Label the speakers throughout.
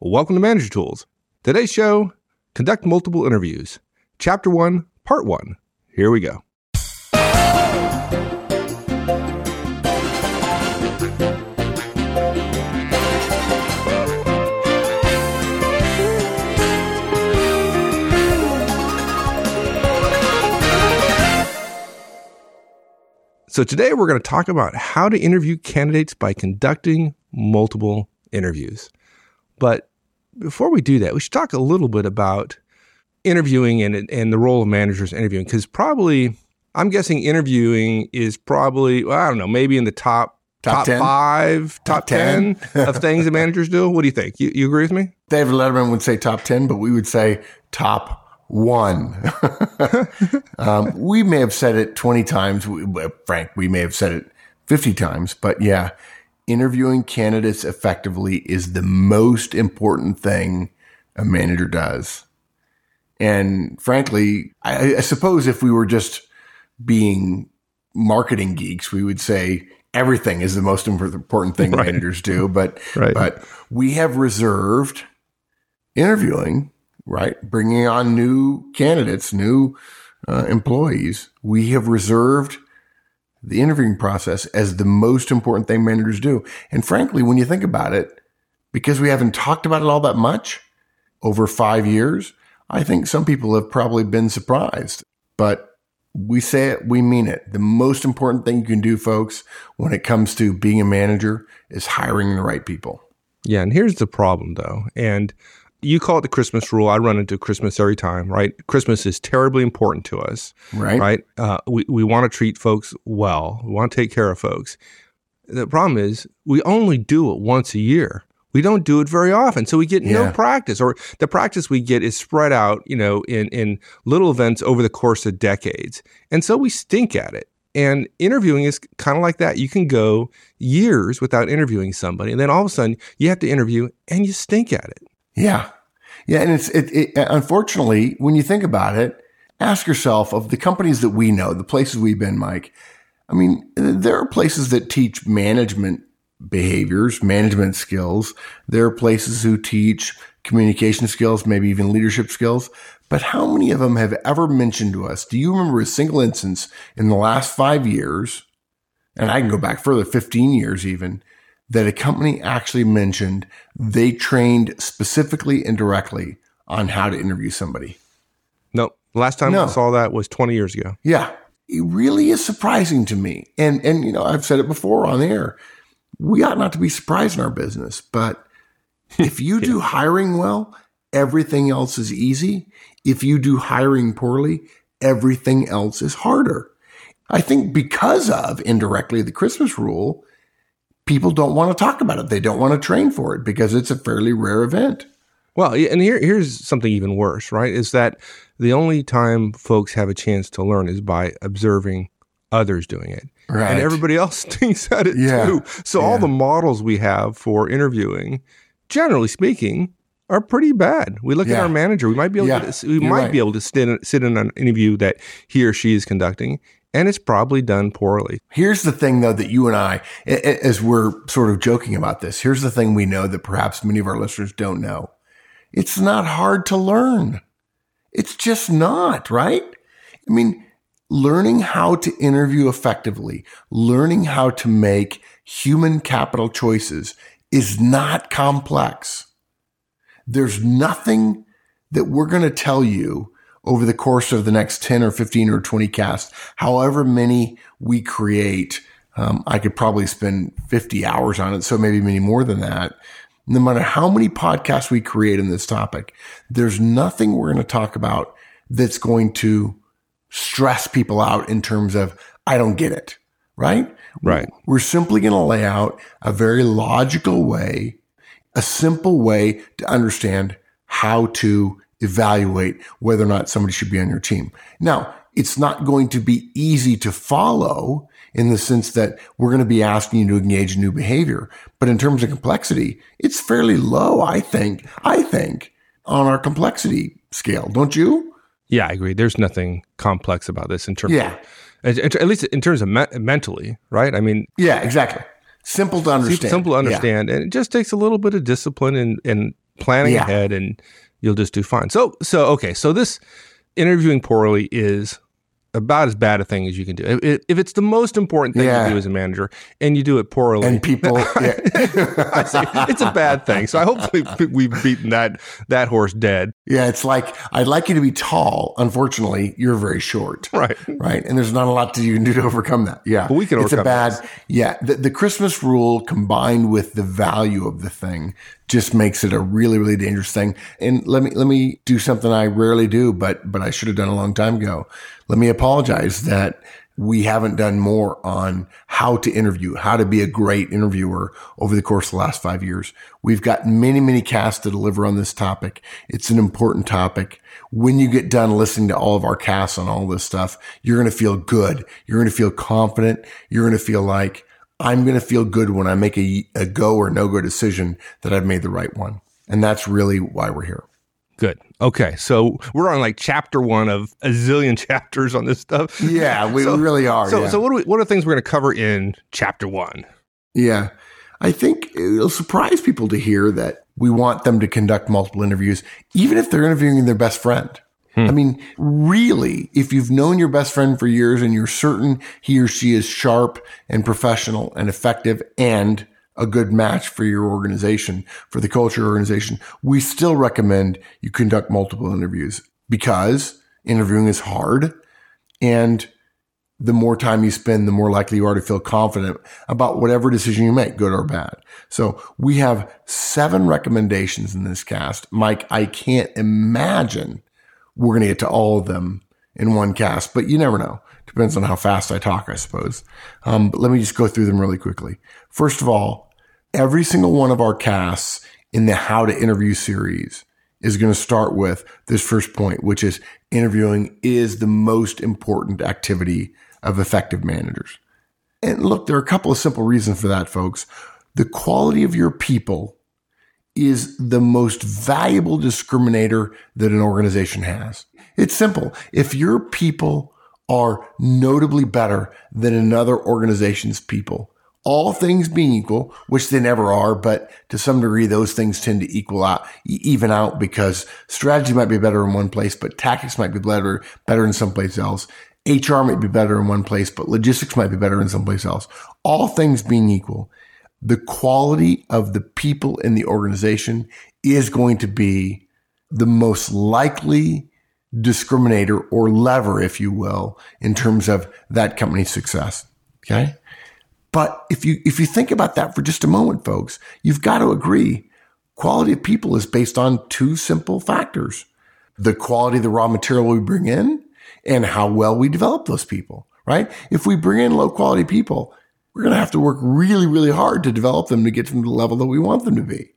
Speaker 1: Welcome to Manager Tools. Today's show Conduct Multiple Interviews, Chapter 1, Part 1. Here we go. So, today we're going to talk about how to interview candidates by conducting multiple interviews. But before we do that, we should talk a little bit about interviewing and, and the role of managers interviewing, because probably, I'm guessing interviewing is probably, well, I don't know, maybe in the top,
Speaker 2: Top
Speaker 1: top five, top,
Speaker 2: Top 10?
Speaker 1: 10 of things that managers do. What do you think? You, you agree with me?
Speaker 2: David Letterman would say top 10, but we would say top one. um, we may have said it 20 times. We, Frank, we may have said it 50 times, but yeah, interviewing candidates effectively is the most important thing a manager does. And frankly, I, I suppose if we were just being marketing geeks, we would say everything is the most important thing
Speaker 1: Right.
Speaker 2: managers do. But
Speaker 1: Right.
Speaker 2: but we have reserved interviewing, right? Bringing on new candidates, new uh, employees. We have reserved the interviewing process as the most important thing managers do. And frankly, when you think about it, because we haven't talked about it all that much over five years, I think some people have probably been surprised. But we say it, we mean it. The most important thing you can do, folks, when it comes to being a manager is hiring the right people.
Speaker 1: Yeah, and here's the problem though. And you call it the Christmas rule. I run into Christmas every time, right? Christmas is terribly important to us,
Speaker 2: Right?
Speaker 1: right? Uh, we we want to treat folks well. We want to take care of folks. The problem is we only do it once a year. We don't do it very often, so we get no practice, or the practice we get is spread out, you know, in in little events over the course of decades, and so we stink at it. And interviewing is kind of like that. You can go years without interviewing somebody, and then all of a sudden you have to interview, and you stink at it.
Speaker 2: Yeah. Yeah. And it's, it, it, unfortunately, when you think about it, ask yourself of the companies that we know, the places we've been, Mike, I mean, there are places that teach management behaviors, management skills. There are places who teach communication skills, maybe even leadership skills. But how many of them have ever mentioned to us? Do you remember a single instance in the last five years? And I can go back further, 15 years even, that a company actually mentioned they trained specifically and directly on how to interview somebody.
Speaker 1: No, last time I saw that was 20 years ago.
Speaker 2: Yeah. It really is surprising to me. And and you know, I've said it before on air. We ought not to be surprised in our business, but if you do hiring well, everything else is easy. If you do hiring poorly, everything else is harder. I think because of indirectly the Christmas rule, people don't want to talk about it. They don't want to train for it because it's a fairly rare event.
Speaker 1: Well, and here here's something even worse, right? Is that the only time folks have a chance to learn is by observing others doing it.
Speaker 2: Right.
Speaker 1: And everybody else stinks at it
Speaker 2: Yeah.
Speaker 1: too. So all the models we have for interviewing, generally speaking, are pretty bad. We look at our manager. We might be able
Speaker 2: Yeah,
Speaker 1: to we
Speaker 2: you're
Speaker 1: might
Speaker 2: right.
Speaker 1: be able to sit in, sit in an interview that he or she is conducting, and it's probably done poorly.
Speaker 2: Here's the thing, though, that you and I, as we're sort of joking about this, here's the thing we know that perhaps many of our listeners don't know. It's not hard to learn. It's just not, right? I mean, learning how to interview effectively, learning how to make human capital choices is not complex. There's nothing that we're going to tell you over the course of the next 10 or 15 or 20 casts, however many we create. Um, I could probably spend 50 hours on it. So maybe many more than that. No matter how many podcasts we create in this topic, there's nothing we're going to talk about that's going to stress people out in terms of, I don't get it. Right?
Speaker 1: Right.
Speaker 2: We're simply going to lay out a very logical way, a simple way to understand how to evaluate whether or not somebody should be on your team. Now, it's not going to be easy to follow in the sense that we're going to be asking you to engage in new behavior. But in terms of complexity, it's fairly low, I think, I think, on our complexity scale. Don't you?
Speaker 1: Yeah, I agree. There's nothing complex about this in terms
Speaker 2: Yeah.
Speaker 1: of, at, least in terms of me- mentally, right? I mean,
Speaker 2: Yeah, exactly. Simple to understand.
Speaker 1: simple to
Speaker 2: Yeah.
Speaker 1: understand, and it just takes a little bit of discipline and and planning
Speaker 2: Yeah.
Speaker 1: ahead and you'll just do fine. So, so, okay. So this interviewing poorly is about as bad a thing as you can do. If, if it's the most important thing
Speaker 2: Yeah.
Speaker 1: to do as a manager and you do it poorly,
Speaker 2: And people, yeah.
Speaker 1: It's a bad thing. So I hope we- we've beaten that that horse dead.
Speaker 2: yeah, it's like, I'd like you to be tall. Unfortunately, you're very short.
Speaker 1: Right.
Speaker 2: Right. And there's not a lot that you can do to overcome that. Yeah.
Speaker 1: But we can
Speaker 2: It's a bad,
Speaker 1: this.
Speaker 2: yeah. The, the Christmas rule combined with the value of the thing just makes it a really, really dangerous thing. And let me, let me do something I rarely do, but, but I should have done a long time ago. Let me apologize that we haven't done more on how to interview, how to be a great interviewer over the course of the last five years. We've got many, many casts to deliver on this topic. It's an important topic. When you get done listening to all of our casts on all this stuff, you're going to feel good. You're going to feel confident. You're going to feel like I'm going to feel good when I make a, a go or no go decision that I've made the right one. And that's really why we're here.
Speaker 1: Good. Okay. So we're on like chapter one of a zillion chapters on this stuff.
Speaker 2: Yeah, we
Speaker 1: So-
Speaker 2: really are.
Speaker 1: So,
Speaker 2: yeah.
Speaker 1: so what, are we, what are the things we're going to cover in chapter one?
Speaker 2: Yeah. I think it'll surprise people to hear that we want them to conduct multiple interviews, even if they're interviewing their best friend. Hmm. I mean, really, if you've known your best friend for years and you're certain he or she is sharp and professional and effective and a good match for your organization, for the culture organization, we still recommend you conduct multiple interviews because interviewing is hard and the more time you spend, the more likely you are to feel confident about whatever decision you make, good or bad. So we have seven recommendations in this cast. Mike, I can't imagine we're going to get to all of them in one cast, but you never know. Depends on how fast I talk, I suppose. Um, but let me just go through them really quickly. First of all, every single one of our casts in the How to Interview series is going to start with this first point, which is interviewing is the most important activity of effective managers. And look, there are a couple of simple reasons for that, folks. The quality of your people is the most valuable discriminator that an organization has. It's simple. If your people are notably better than another organization's people, all things being equal, which they never are, but to some degree, those things tend to equal out, even out because strategy might be better in one place, but tactics might be better, better in someplace else. HR might be better in one place, but logistics might be better in someplace else. All things being equal, the quality of the people in the organization is going to be the most likely discriminator or lever, if you will, in terms of that company's success. Okay. But if you, if you think about that for just a moment, folks, you've got to agree quality of people is based on two simple factors. The quality of the raw material we bring in and how well we develop those people, right? If we bring in low quality people, we're going to have to work really, really hard to develop them to get them to the level that we want them to be.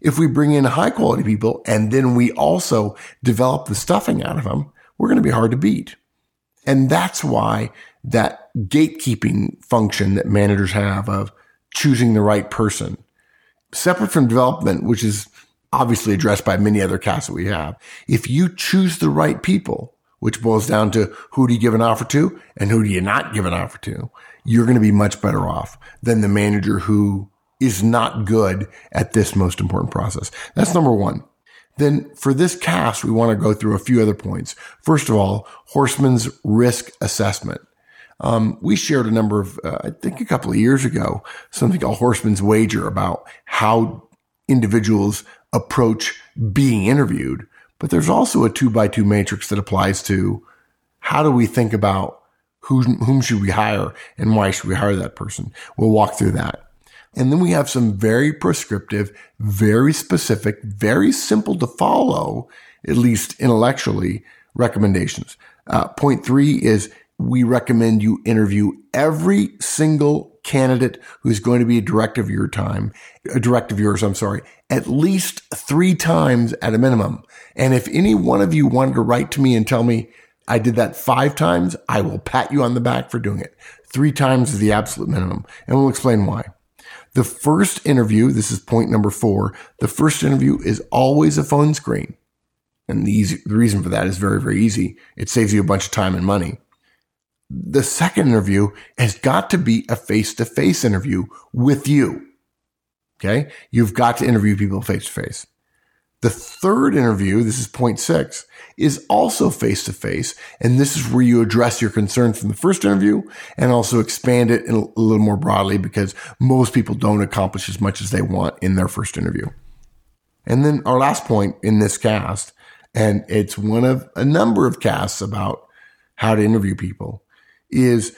Speaker 2: If we bring in high quality people and then we also develop the stuffing out of them, we're going to be hard to beat. And that's why that gatekeeping function that managers have of choosing the right person, separate from development, which is obviously addressed by many other casts that we have. If you choose the right people, which boils down to who do you give an offer to and who do you not give an offer to, you're going to be much better off than the manager who is not good at this most important process. That's number one. Then for this cast, we want to go through a few other points. First of all, Horstman's risk assessment. Um, we shared a number of, uh, I think a couple of years ago, something called Horstman's Wager about how individuals approach being interviewed. But there's also a two by two matrix that applies to how do we think about who, whom should we hire and why should we hire that person? We'll walk through that. And then we have some very prescriptive, very specific, very simple to follow, at least intellectually, recommendations. Uh, point three is we recommend you interview every single candidate who's going to be a director of your time, a director of yours, I'm sorry, at least three times at a minimum. And if any one of you wanted to write to me and tell me I did that five times, I will pat you on the back for doing it. Three times is the absolute minimum. And we'll explain why. The first interview, this is point number four. The first interview is always a phone screen. And the, easy, the reason for that is very, very easy. It saves you a bunch of time and money. The second interview has got to be a face to face interview with you. Okay. You've got to interview people face to face. The third interview, this is point six, is also face to face. And this is where you address your concerns from the first interview and also expand it a little more broadly because most people don't accomplish as much as they want in their first interview. And then our last point in this cast, and it's one of a number of casts about how to interview people, is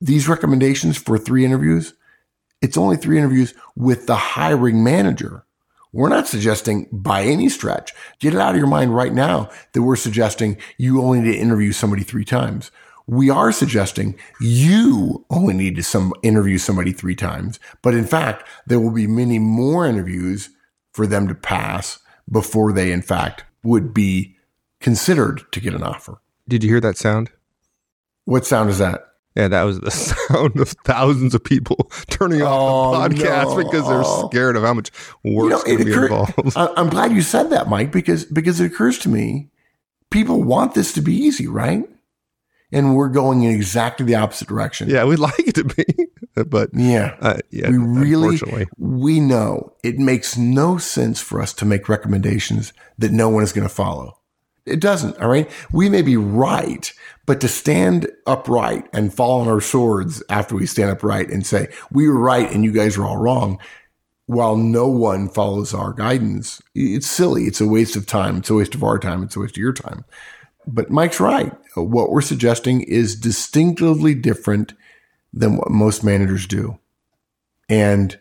Speaker 2: these recommendations for three interviews. It's only three interviews with the hiring manager. We're not suggesting by any stretch. Get it out of your mind right now that we're suggesting you only need to interview somebody three times. We are suggesting you only need to some interview somebody three times. But in fact, there will be many more interviews for them to pass before they in fact would be considered to get an offer.
Speaker 1: Did you hear that sound?
Speaker 2: What sound is that?
Speaker 1: Yeah, that was the sound of thousands of people turning off oh, the podcast no. because they're scared of how much work you know, going to be involved.
Speaker 2: I'm glad you said that, Mike, because because it occurs to me, people want this to be easy, right? And we're going in exactly the opposite direction.
Speaker 1: Yeah, we'd like it to be, but
Speaker 2: yeah, uh, yeah. We really, we know it makes no sense for us to make recommendations that no one is going to follow. It doesn't. All right. We may be right, but to stand upright and fall on our swords after we stand upright and say, we were right and you guys are all wrong, while no one follows our guidance, it's silly. It's a waste of time. It's a waste of our time. It's a waste of your time. But Mike's right. What we're suggesting is distinctively different than what most managers do. And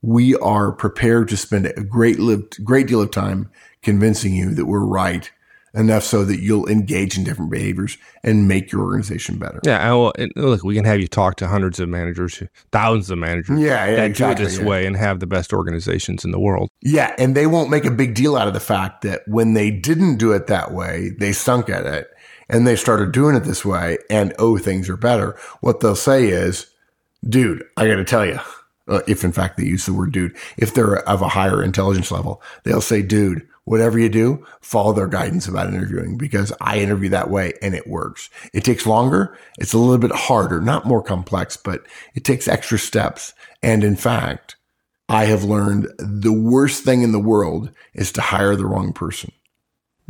Speaker 2: we are prepared to spend a great, great deal of time convincing you that we're right enough so that you'll engage in different behaviors and make your organization better.
Speaker 1: Yeah, well, look, we can have you talk to hundreds of managers, thousands of managers,
Speaker 2: yeah, yeah
Speaker 1: that
Speaker 2: exactly,
Speaker 1: do it this
Speaker 2: yeah.
Speaker 1: way and have the best organizations in the world.
Speaker 2: Yeah, and they won't make a big deal out of the fact that when they didn't do it that way, they stunk at it, and they started doing it this way, and oh, things are better. What they'll say is, "Dude, I got to tell you." Uh, if in fact they use the word dude, if they're of a higher intelligence level, they'll say, dude, whatever you do, follow their guidance about interviewing because I interview that way and it works. It takes longer. It's a little bit harder, not more complex, but it takes extra steps. And in fact, I have learned the worst thing in the world is to hire the wrong person.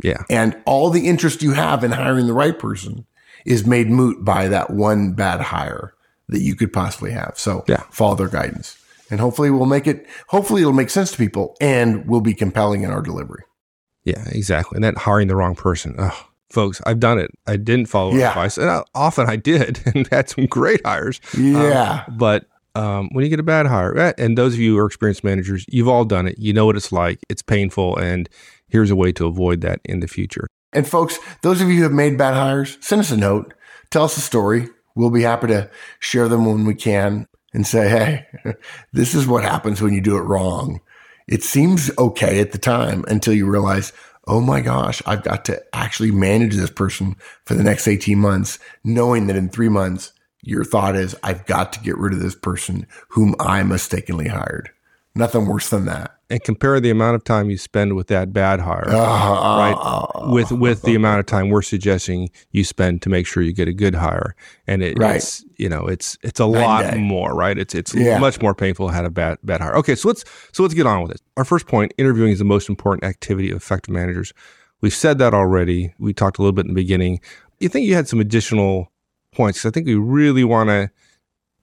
Speaker 1: Yeah.
Speaker 2: And all the interest you have in hiring the right person is made moot by that one bad hire that you could possibly have. So
Speaker 1: yeah.
Speaker 2: follow their guidance. And hopefully we'll make it, hopefully it'll make sense to people and we'll be compelling in our delivery.
Speaker 1: Yeah, exactly. And that hiring the wrong person. Oh, folks, I've done it. I didn't follow yeah. advice, and I, often I did, and had some great hires.
Speaker 2: Yeah,
Speaker 1: um, but um, when you get a bad hire, eh, and those of you who are experienced managers, you've all done it. You know what it's like. It's painful, and here's a way to avoid that in the future.
Speaker 2: And folks, those of you who have made bad hires, send us a note. Tell us a story. We'll be happy to share them when we can and say, hey, this is what happens when you do it wrong it seems okay at the time until you realize, oh my gosh, I've got to actually manage this person for the next 18 months, knowing that in three months, your thought is, I've got to get rid of this person whom I mistakenly hired. Nothing worse than that
Speaker 1: and compare the amount of time you spend with that bad hire, uh, right, with with the amount of time we're suggesting you spend to make sure you get a good hire, and it, right. it's you know it's it's a lot more, right? It's it's yeah. much more painful to have a bad bad hire. Okay, so let's so let's get on with it. Our first point: interviewing is the most important activity of effective managers. We've said that already. We talked a little bit in the beginning. You think you had some additional points? I think we really want to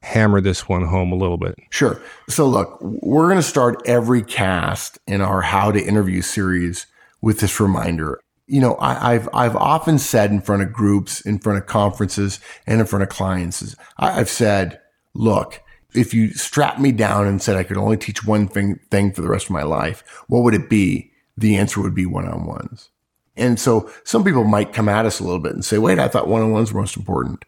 Speaker 1: hammer this one home a little bit.
Speaker 2: Sure. So look, we're going to start every cast in our how to interview series with this reminder. You know, I, have I've often said in front of groups, in front of conferences, and in front of clients, I've said, look, if you strapped me down and said I could only teach one thing, thing for the rest of my life, what would it be? The answer would be one on ones. And so some people might come at us a little bit and say, wait, I thought one on ones were most important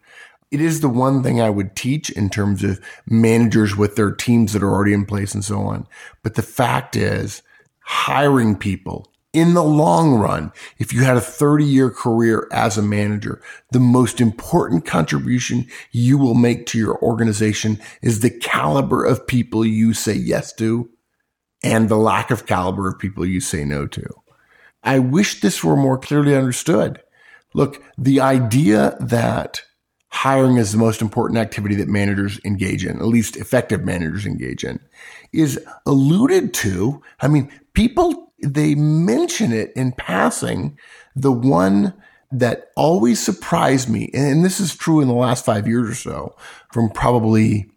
Speaker 2: it is the one thing I would teach in terms of managers with their teams that are already in place and so on. But the fact is hiring people in the long run, if you had a 30 year career as a manager, the most important contribution you will make to your organization is the caliber of people you say yes to and the lack of caliber of people you say no to. I wish this were more clearly understood. Look, the idea that hiring is the most important activity that managers engage in, at least effective managers engage in, is alluded to. I mean, people they mention it in passing. The one that always surprised me, and this is true in the last five years or so, from probably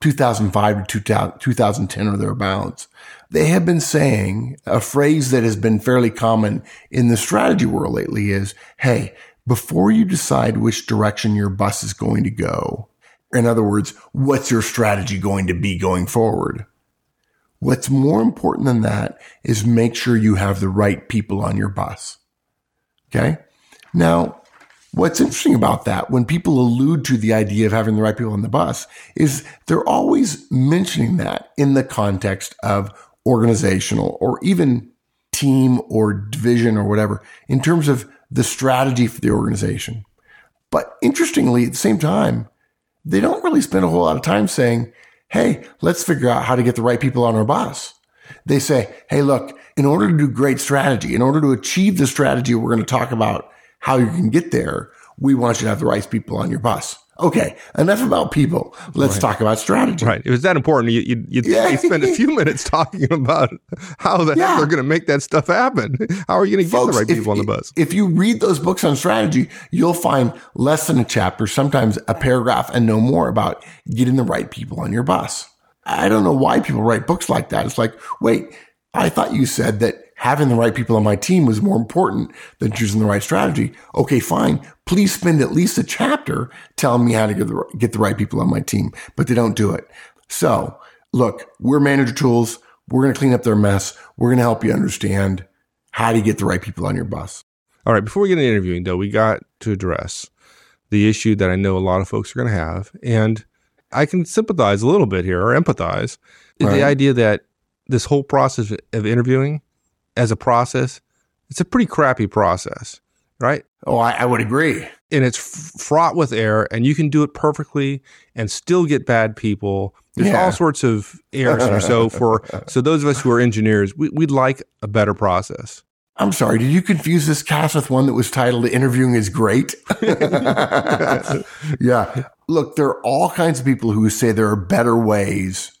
Speaker 2: 2005 to 2010 or thereabouts, they have been saying a phrase that has been fairly common in the strategy world lately is, Hey, before you decide which direction your bus is going to go, in other words, what's your strategy going to be going forward? What's more important than that is make sure you have the right people on your bus. Okay. Now, what's interesting about that when people allude to the idea of having the right people on the bus is they're always mentioning that in the context of organizational or even team or division or whatever in terms of the strategy for the organization. But interestingly, at the same time, they don't really spend a whole lot of time saying, Hey, let's figure out how to get the right people on our bus. They say, Hey, look, in order to do great strategy, in order to achieve the strategy we're going to talk about how you can get there, we want you to have the right people on your bus. Okay, enough about people. Let's right. talk about strategy.
Speaker 1: Right. If it's that important, you you you yeah. spend a few minutes talking about how the yeah. heck they're going to make that stuff happen. How are you going to get the right people on the bus?
Speaker 2: If you read those books on strategy, you'll find less than a chapter, sometimes a paragraph, and no more about getting the right people on your bus. I don't know why people write books like that. It's like, wait, I thought you said that having the right people on my team was more important than choosing the right strategy. Okay, fine. Please spend at least a chapter telling me how to get the, get the right people on my team, but they don't do it. So look, we're manager tools. We're going to clean up their mess. We're going to help you understand how to get the right people on your bus.
Speaker 1: All right. Before we get into interviewing though, we got to address the issue that I know a lot of folks are going to have. And I can sympathize a little bit here or empathize right. the idea that this whole process of interviewing as a process, it's a pretty crappy process, right?
Speaker 2: Oh, I, I would agree.
Speaker 1: And it's fraught with error, and you can do it perfectly and still get bad people. There's yeah. all sorts of errors. So for so those of us who are engineers, we, we'd like a better process.
Speaker 2: I'm sorry, did you confuse this cast with one that was titled Interviewing is Great? yeah. Look, there are all kinds of people who say there are better ways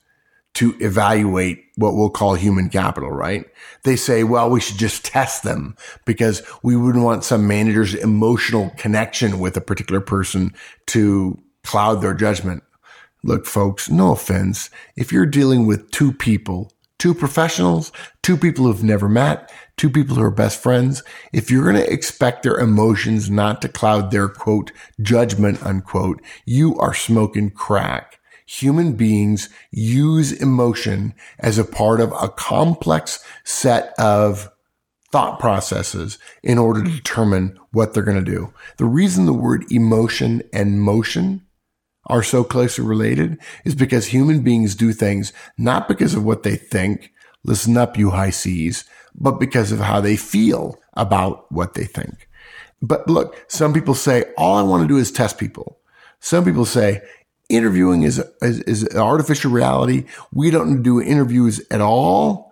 Speaker 2: to evaluate what we'll call human capital, right? They say, well, we should just test them because we wouldn't want some manager's emotional connection with a particular person to cloud their judgment. Look, folks, no offense. If you're dealing with two people, two professionals, two people who've never met, two people who are best friends, if you're going to expect their emotions not to cloud their quote judgment unquote, you are smoking crack human beings use emotion as a part of a complex set of thought processes in order to determine what they're going to do. The reason the word emotion and motion are so closely related is because human beings do things not because of what they think. Listen up, you high seas, but because of how they feel about what they think. But look, some people say, all I want to do is test people. Some people say, interviewing is, is, is artificial reality. We don't do interviews at all.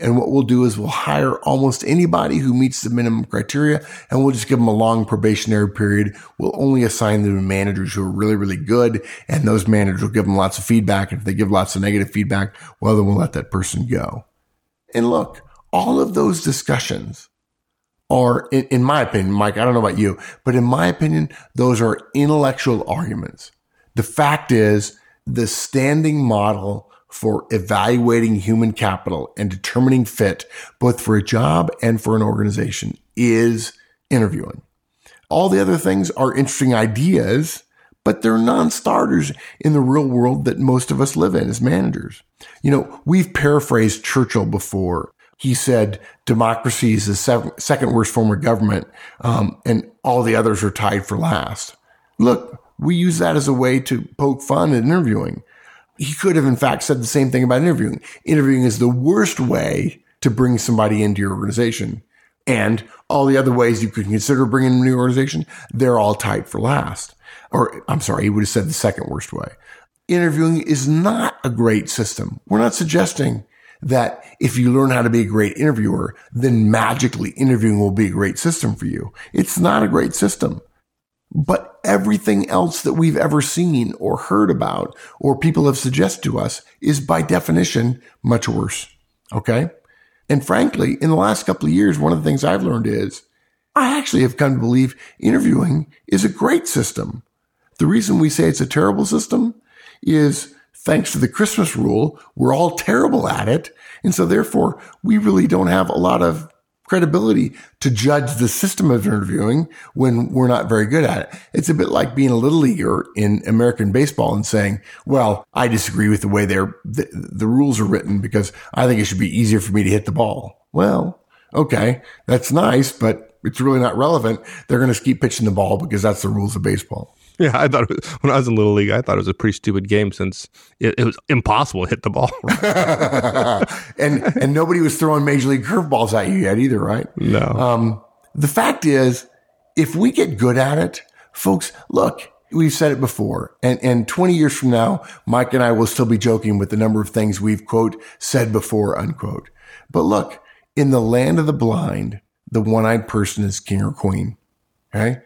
Speaker 2: And what we'll do is we'll hire almost anybody who meets the minimum criteria and we'll just give them a long probationary period. We'll only assign them to managers who are really, really good. And those managers will give them lots of feedback. And if they give lots of negative feedback, well, then we'll let that person go. And look, all of those discussions are, in, in my opinion, Mike, I don't know about you, but in my opinion, those are intellectual arguments. The fact is the standing model for evaluating human capital and determining fit, both for a job and for an organization is interviewing. All the other things are interesting ideas, but they're non-starters in the real world that most of us live in as managers. You know, we've paraphrased Churchill before. He said democracy is the second worst form of government, um, and all the others are tied for last. Look, we use that as a way to poke fun at interviewing. He could have, in fact, said the same thing about interviewing. Interviewing is the worst way to bring somebody into your organization. And all the other ways you could consider bringing them into your organization, they're all tight for last. Or, I'm sorry, he would have said the second worst way. Interviewing is not a great system. We're not suggesting that if you learn how to be a great interviewer, then magically interviewing will be a great system for you. It's not a great system. But everything else that we've ever seen or heard about or people have suggested to us is by definition much worse. Okay. And frankly, in the last couple of years, one of the things I've learned is I actually have come to believe interviewing is a great system. The reason we say it's a terrible system is thanks to the Christmas rule, we're all terrible at it. And so therefore we really don't have a lot of credibility to judge the system of interviewing when we're not very good at it. It's a bit like being a little leaguer in American baseball and saying, well, I disagree with the way they're, the, the rules are written because I think it should be easier for me to hit the ball. Well, okay, that's nice, but it's really not relevant. They're going to keep pitching the ball because that's the rules of baseball.
Speaker 1: Yeah, I thought was, when I was in little league, I thought it was a pretty stupid game since it, it was impossible to hit the ball.
Speaker 2: and and nobody was throwing major league curveballs at you yet either, right?
Speaker 1: No.
Speaker 2: Um, the fact is, if we get good at it, folks, look, we've said it before, and and 20 years from now, Mike and I will still be joking with the number of things we've quote said before unquote. But look, in the land of the blind, the one-eyed person is king or queen. Okay.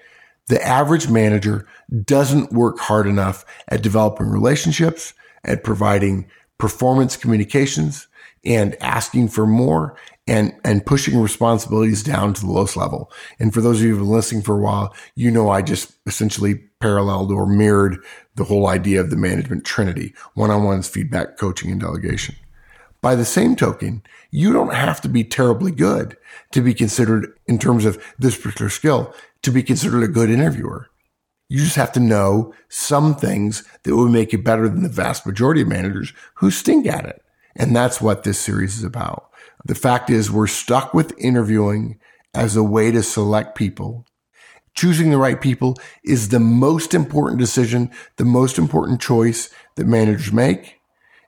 Speaker 2: The average manager doesn't work hard enough at developing relationships, at providing performance communications and asking for more and, and pushing responsibilities down to the lowest level. And for those of you who've been listening for a while, you know, I just essentially paralleled or mirrored the whole idea of the management trinity, one-on-ones, feedback, coaching, and delegation. By the same token, you don't have to be terribly good to be considered in terms of this particular skill to be considered a good interviewer. You just have to know some things that will make you better than the vast majority of managers who stink at it. And that's what this series is about. The fact is we're stuck with interviewing as a way to select people. Choosing the right people is the most important decision, the most important choice that managers make.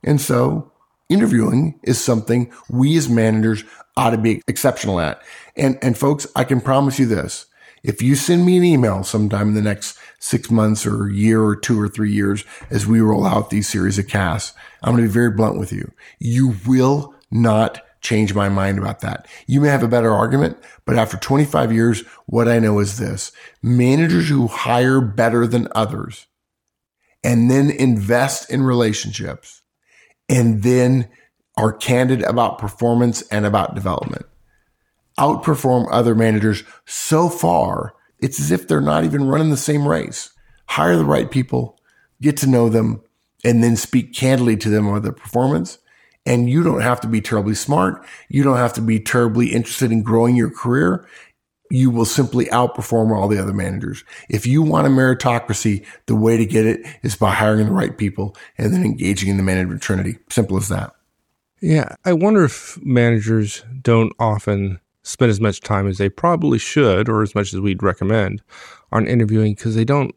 Speaker 2: And so interviewing is something we as managers ought to be exceptional at. And, and folks, I can promise you this. If you send me an email sometime in the next six months or a year or two or three years as we roll out these series of casts, I'm going to be very blunt with you. You will not change my mind about that. You may have a better argument, but after 25 years, what I know is this managers who hire better than others and then invest in relationships and then are candid about performance and about development outperform other managers so far, it's as if they're not even running the same race. Hire the right people, get to know them, and then speak candidly to them about their performance. And you don't have to be terribly smart. You don't have to be terribly interested in growing your career. You will simply outperform all the other managers. If you want a meritocracy, the way to get it is by hiring the right people and then engaging in the management trinity. Simple as that.
Speaker 1: Yeah. I wonder if managers don't often spend as much time as they probably should, or as much as we'd recommend, on interviewing because they don't.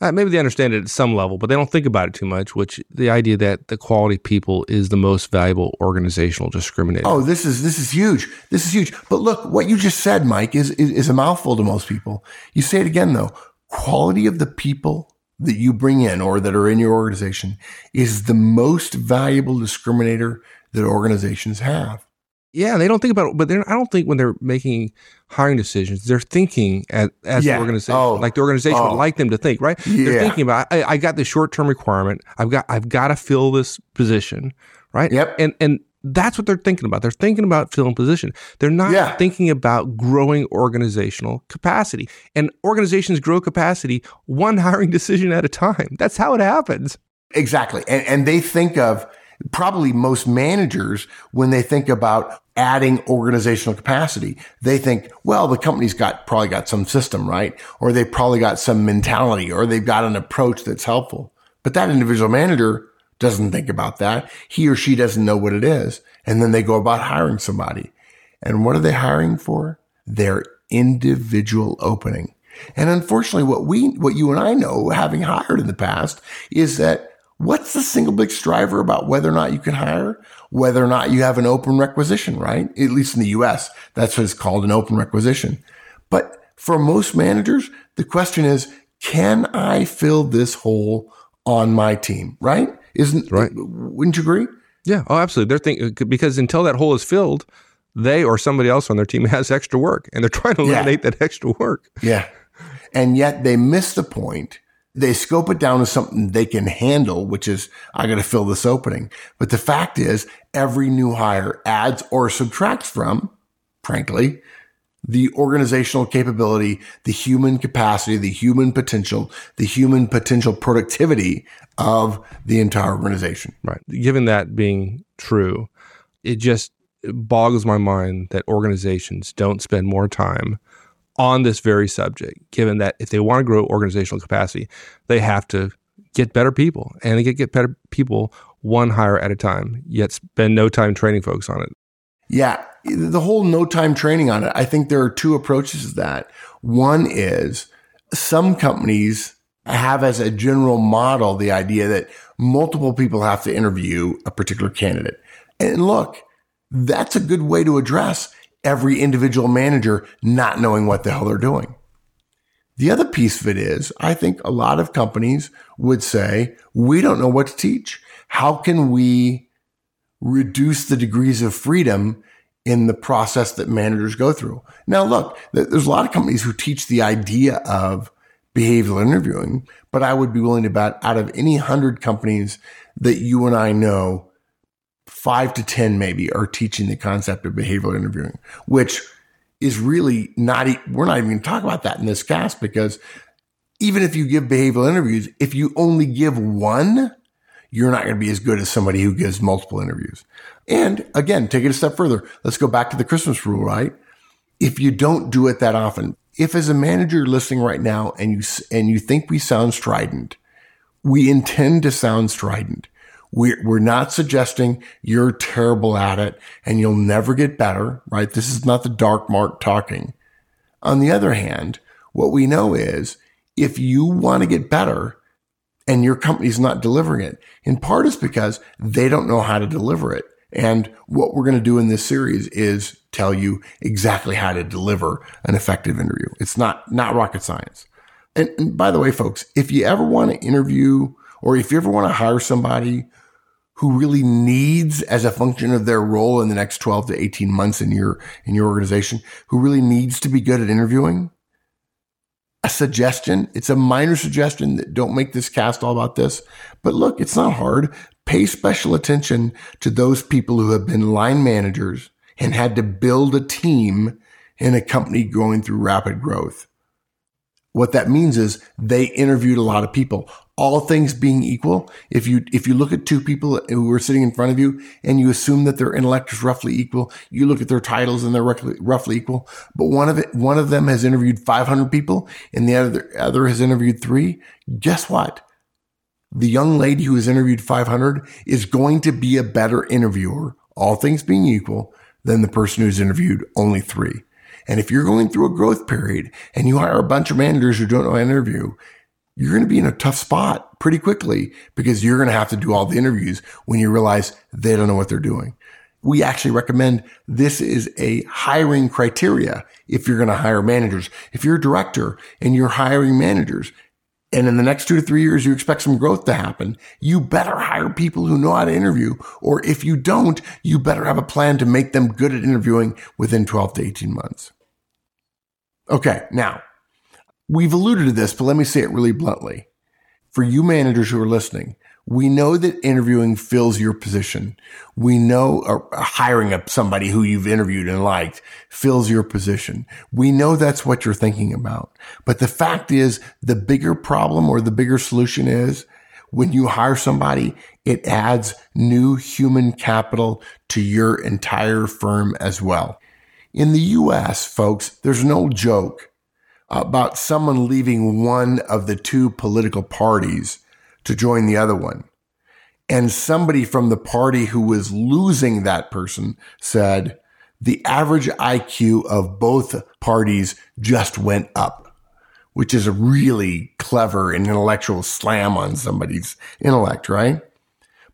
Speaker 1: Uh, maybe they understand it at some level, but they don't think about it too much. Which the idea that the quality people is the most valuable organizational discriminator.
Speaker 2: Oh, this is this is huge. This is huge. But look, what you just said, Mike, is, is, is a mouthful to most people. You say it again though. Quality of the people that you bring in or that are in your organization is the most valuable discriminator that organizations have.
Speaker 1: Yeah, they don't think about it, but I don't think when they're making hiring decisions, they're thinking as, as yeah. the organization, oh. like the organization oh. would like them to think, right? Yeah. They're thinking about, I, I got this short term requirement. I've got, I've got to fill this position, right?
Speaker 2: Yep.
Speaker 1: And and that's what they're thinking about. They're thinking about filling position. They're not yeah. thinking about growing organizational capacity. And organizations grow capacity one hiring decision at a time. That's how it happens.
Speaker 2: Exactly. And, and they think of probably most managers, when they think about adding organizational capacity, they think, well, the company's got probably got some system, right? Or they probably got some mentality or they've got an approach that's helpful. But that individual manager doesn't think about that. He or she doesn't know what it is. And then they go about hiring somebody. And what are they hiring for? Their individual opening. And unfortunately, what we, what you and I know, having hired in the past, is that What's the single biggest driver about whether or not you can hire? Whether or not you have an open requisition, right? At least in the US, that's what it's called an open requisition. But for most managers, the question is, can I fill this hole on my team? Right? Isn't right? Wouldn't you agree?
Speaker 1: Yeah. Oh, absolutely. They're thinking because until that hole is filled, they or somebody else on their team has extra work, and they're trying to eliminate yeah. that extra work.
Speaker 2: Yeah. And yet they miss the point they scope it down to something they can handle, which is, I got to fill this opening. But the fact is every new hire adds or subtracts from, frankly, the organizational capability, the human capacity, the human potential, the human potential productivity of the entire organization.
Speaker 1: Right. Given that being true, it just boggles my mind that organizations don't spend more time on this very subject, given that if they want to grow organizational capacity, they have to get better people and they get, get better people one hire at a time, yet spend no time training folks on it.
Speaker 2: Yeah. The whole no time training on it. I think there are two approaches to that. One is some companies have as a general model the idea that multiple people have to interview a particular candidate. And look, that's a good way to address every individual manager not knowing what the hell they're doing. The other piece of it is, I think a lot of companies would say, we don't know what to teach. How can we reduce the degrees of freedom in the process that managers go through? Now, look, there's a lot of companies who teach the idea of behavioral interviewing, but I would be willing to bet out of any hundred companies that you and I know, five to 10 maybe are teaching the concept of behavioral interviewing, which is really not, we're not even going to talk about that in this cast because even if you give behavioral interviews, if you only give one, you're not going to be as good as somebody who gives multiple interviews. And again, take it a step further. Let's go back to the Christmas rule, right? If you don't do it that often, if as a manager listening right now and you, and you think we sound strident, we intend to sound strident. We're, we're not suggesting you're terrible at it and you'll never get better, right? This is not the dark mark talking. On the other hand, what we know is if you want to get better and your company's not delivering it, in part is because they don't know how to deliver it. And what we're going to do in this series is tell you exactly how to deliver an effective interview. It's not, not rocket science. And, and by the way, folks, if you ever want to interview or if you ever want to hire somebody who really needs as a function of their role in the next 12 to 18 months in your, in your organization, who really needs to be good at interviewing, a suggestion. It's a minor suggestion that don't make this cast all about this. But look, it's not hard. Pay special attention to those people who have been line managers and had to build a team in a company going through rapid growth. What that means is they interviewed a lot of people all things being equal, if you if you look at two people who are sitting in front of you and you assume that their intellect is roughly equal, you look at their titles and they're roughly, roughly equal. But one of it, one of them has interviewed 500 people and the other other has interviewed three. Guess what? The young lady who has interviewed 500 is going to be a better interviewer, all things being equal, than the person who's interviewed only three. And if you're going through a growth period and you hire a bunch of managers who don't know how to interview, you're going to be in a tough spot pretty quickly because you're going to have to do all the interviews when you realize they don't know what they're doing. We actually recommend this is a hiring criteria if you're going to hire managers. If you're a director and you're hiring managers and in the next two to three years, you expect some growth to happen, you better hire people who know how to interview. Or if you don't, you better have a plan to make them good at interviewing within 12 to 18 months. Okay. Now We've alluded to this, but let me say it really bluntly. For you managers who are listening, we know that interviewing fills your position. We know uh, hiring up somebody who you've interviewed and liked fills your position. We know that's what you're thinking about. But the fact is the bigger problem or the bigger solution is when you hire somebody, it adds new human capital to your entire firm as well. In the U.S., folks, there's no joke about someone leaving one of the two political parties to join the other one. And somebody from the party who was losing that person said the average IQ of both parties just went up, which is a really clever and intellectual slam on somebody's intellect, right?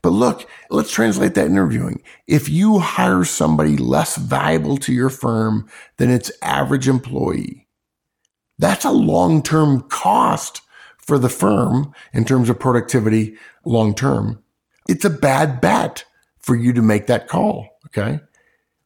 Speaker 2: But look, let's translate that interviewing. If you hire somebody less valuable to your firm than its average employee, that's a long term cost for the firm in terms of productivity long term. It's a bad bet for you to make that call. Okay.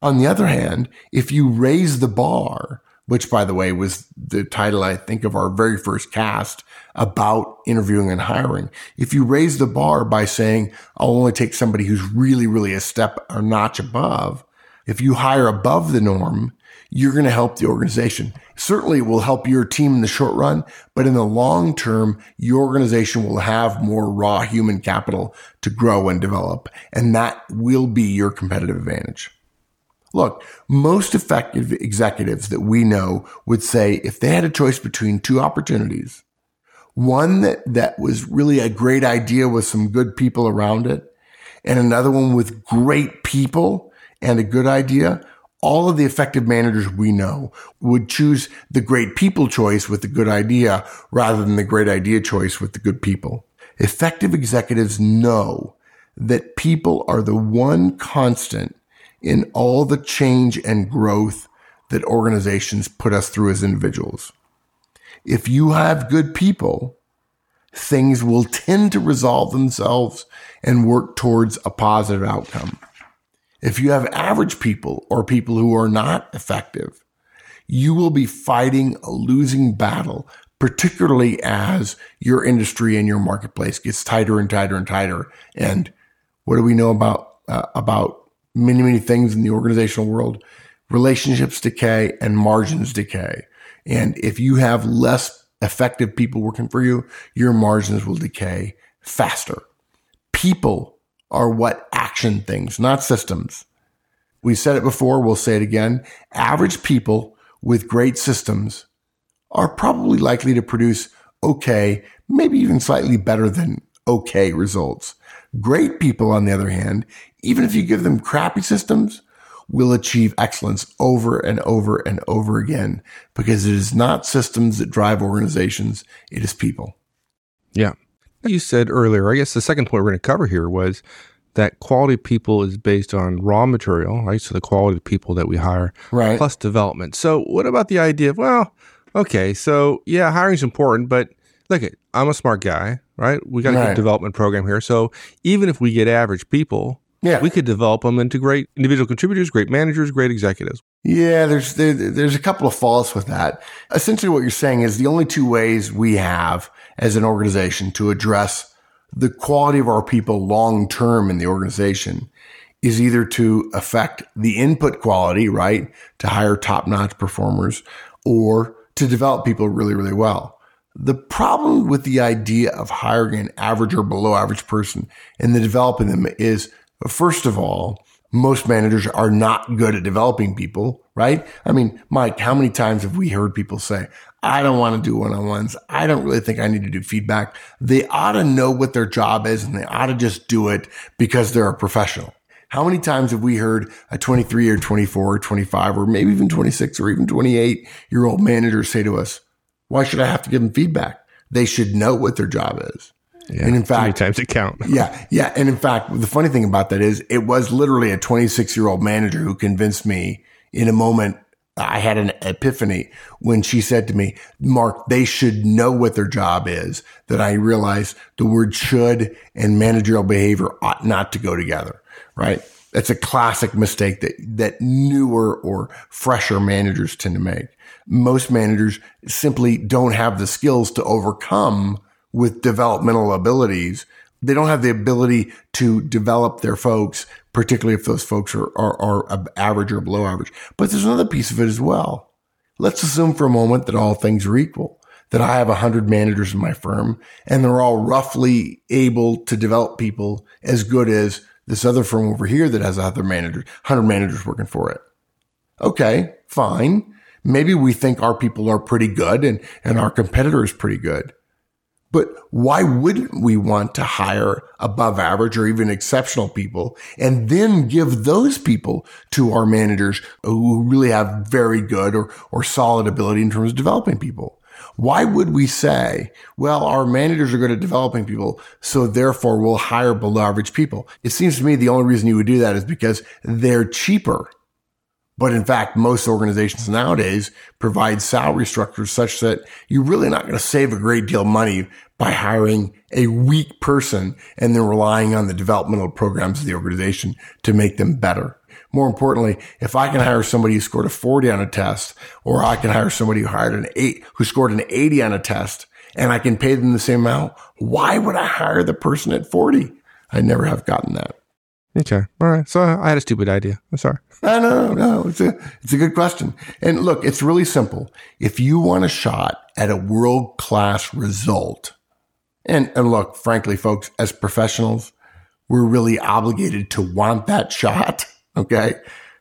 Speaker 2: On the other hand, if you raise the bar which by the way was the title I think of our very first cast about interviewing and hiring. If you raise the bar by saying, I'll only take somebody who's really, really a step or notch above, if you hire above the norm, you're going to help the organization. Certainly it will help your team in the short run, but in the long term, your organization will have more raw human capital to grow and develop. And that will be your competitive advantage. Look, most effective executives that we know would say if they had a choice between two opportunities, one that, that was really a great idea with some good people around it and another one with great people and a good idea, all of the effective managers we know would choose the great people choice with the good idea rather than the great idea choice with the good people. Effective executives know that people are the one constant in all the change and growth that organizations put us through as individuals. If you have good people, things will tend to resolve themselves and work towards a positive outcome. If you have average people or people who are not effective, you will be fighting a losing battle, particularly as your industry and your marketplace gets tighter and tighter and tighter. And what do we know about, uh, about many, many things in the organizational world? Relationships decay and margins decay. And if you have less effective people working for you, your margins will decay faster. People are what action things, not systems. We said it before, we'll say it again. Average people with great systems are probably likely to produce okay, maybe even slightly better than okay results. Great people, on the other hand, even if you give them crappy systems, will achieve excellence over and over and over again because it is not systems that drive organizations. It is people.
Speaker 1: Yeah. You said earlier, I guess the second point we're going to cover here was that quality of people is based on raw material, right? So the quality of people that we hire,
Speaker 2: right.
Speaker 1: plus development. So what about the idea of, well, okay, so yeah, hiring is important, but look at, I'm a smart guy, right? We got a right. good development program here. So even if we get average people, yeah. we could develop them into great individual contributors, great managers, great executives.
Speaker 2: Yeah, there's there, there's a couple of faults with that. Essentially, what you're saying is the only two ways we have as an organization to address the quality of our people long term in the organization is either to affect the input quality, right, to hire top notch performers, or to develop people really, really well. The problem with the idea of hiring an average or below average person and then developing them is, first of all, most managers are not good at developing people, right? I mean, Mike, how many times have we heard people say, I don't want to do one on ones. I don't really think I need to do feedback. They ought to know what their job is and they ought to just do it because they're a professional. How many times have we heard a 23 or 24 or 25 or maybe even 26 or even 28 year old manager say to us, why should I have to give them feedback? They should know what their job is.
Speaker 1: Yeah, and in fact, many times it count.
Speaker 2: yeah, yeah. And in fact, the funny thing about that is, it was literally a 26 year old manager who convinced me in a moment. I had an epiphany when she said to me, Mark, they should know what their job is. That I realized the word should and managerial behavior ought not to go together. Right. That's a classic mistake that, that newer or fresher managers tend to make. Most managers simply don't have the skills to overcome with developmental abilities. They don't have the ability to develop their folks, particularly if those folks are, are, are average or below average. But there's another piece of it as well. Let's assume for a moment that all things are equal, that I have a hundred managers in my firm and they're all roughly able to develop people as good as this other firm over here that has hundred managers, hundred managers working for it. Okay, fine. Maybe we think our people are pretty good and, and our competitor is pretty good. But why wouldn't we want to hire above average or even exceptional people and then give those people to our managers who really have very good or, or solid ability in terms of developing people? Why would we say, well, our managers are good at developing people, so therefore we'll hire below average people? It seems to me the only reason you would do that is because they're cheaper but in fact, most organizations nowadays provide salary structures such that you're really not going to save a great deal of money by hiring a weak person and then relying on the developmental programs of the organization to make them better. More importantly, if I can hire somebody who scored a 40 on a test, or I can hire somebody who hired an eight, who scored an 80 on a test, and I can pay them the same amount, why would I hire the person at 40? I never have gotten that.
Speaker 1: Okay. All right. So I had a stupid idea. I'm sorry.
Speaker 2: No, no, no. It's a, it's a good question. And look, it's really simple. If you want a shot at a world class result, and, and look, frankly, folks, as professionals, we're really obligated to want that shot. Okay.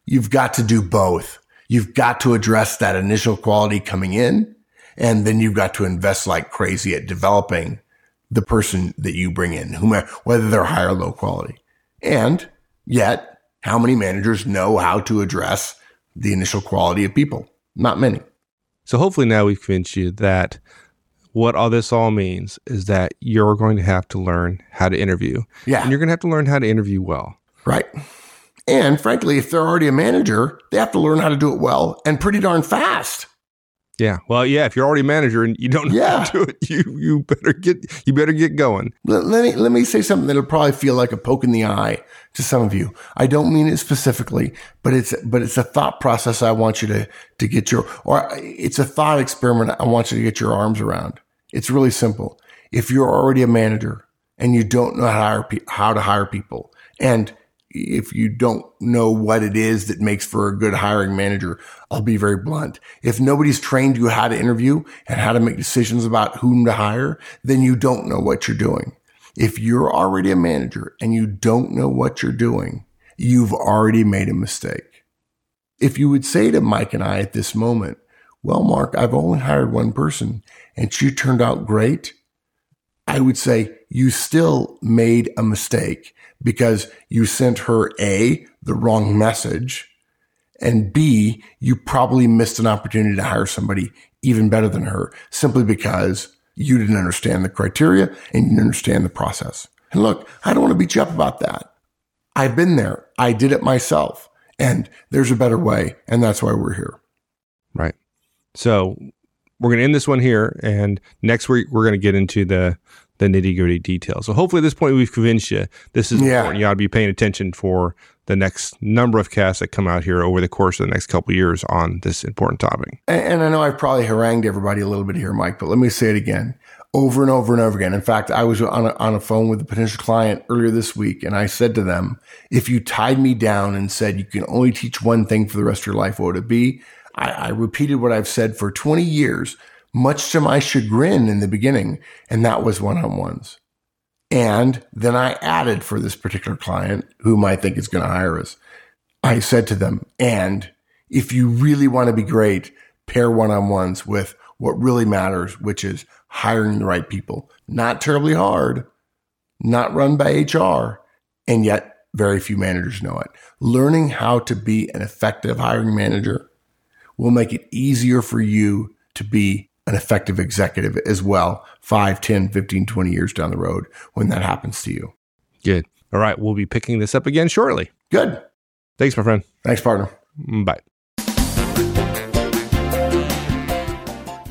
Speaker 2: You've got to do both. You've got to address that initial quality coming in, and then you've got to invest like crazy at developing the person that you bring in, whomever, whether they're high or low quality. And yet, how many managers know how to address the initial quality of people? Not many.
Speaker 1: So hopefully now we've convinced you that what all this all means is that you're going to have to learn how to interview.
Speaker 2: Yeah.
Speaker 1: And you're going to have to learn how to interview well.
Speaker 2: Right. And frankly, if they're already a manager, they have to learn how to do it well and pretty darn fast.
Speaker 1: Yeah. Well, yeah. If you're already a manager and you don't know
Speaker 2: Yeah.
Speaker 1: how to do it, you you better get you better get going.
Speaker 2: Let, let me let me say something that'll probably feel like a poke in the eye to some of you. I don't mean it specifically, but it's but it's a thought process I want you to to get your or it's a thought experiment I want you to get your arms around. It's really simple. If you're already a manager and you don't know how to hire, pe- how to hire people, and if you don't know what it is that makes for a good hiring manager, I'll be very blunt. If nobody's trained you how to interview and how to make decisions about whom to hire, then you don't know what you're doing. If you're already a manager and you don't know what you're doing, you've already made a mistake. If you would say to Mike and I at this moment, well, Mark, I've only hired one person and she turned out great. I would say you still made a mistake because you sent her A, the wrong message, and B, you probably missed an opportunity to hire somebody even better than her simply because you didn't understand the criteria and you didn't understand the process. And look, I don't want to beat you up about that. I've been there. I did it myself and there's a better way. And that's why we're here.
Speaker 1: Right. So we're going to end this one here, and next week we're going to get into the the nitty gritty details. So hopefully at this point we've convinced you this is
Speaker 2: Yeah.
Speaker 1: important. You ought to be paying attention for the next number of casts that come out here over the course of the next couple of years on this important topic.
Speaker 2: And, and I know I've probably harangued everybody a little bit here, Mike, but let me say it again over and over and over again. In fact, I was on a, on a phone with a potential client earlier this week and I said to them, if you tied me down and said you can only teach one thing for the rest of your life, what would it be? I, I repeated what I've said for 20 years, much to my chagrin in the beginning, and that was one on ones. And then I added for this particular client, whom I think is going to hire us, I said to them, and if you really want to be great, pair one on ones with what really matters, which is hiring the right people. Not terribly hard, not run by HR, and yet very few managers know it. Learning how to be an effective hiring manager will make it easier for you to be an effective executive as well 5 10 15 20 years down the road when that happens to you
Speaker 1: Good. All right, we'll be picking this up again shortly.
Speaker 2: good
Speaker 1: Thanks, my friend.
Speaker 2: thanks partner
Speaker 1: Bye.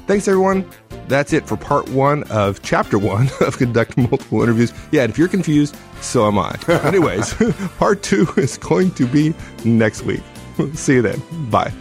Speaker 1: Thanks, everyone. That's it for part one of chapter one of conducting multiple interviews. Yeah, and if you're confused, so am I. Anyways, part two is going to be next week. See you then. Bye.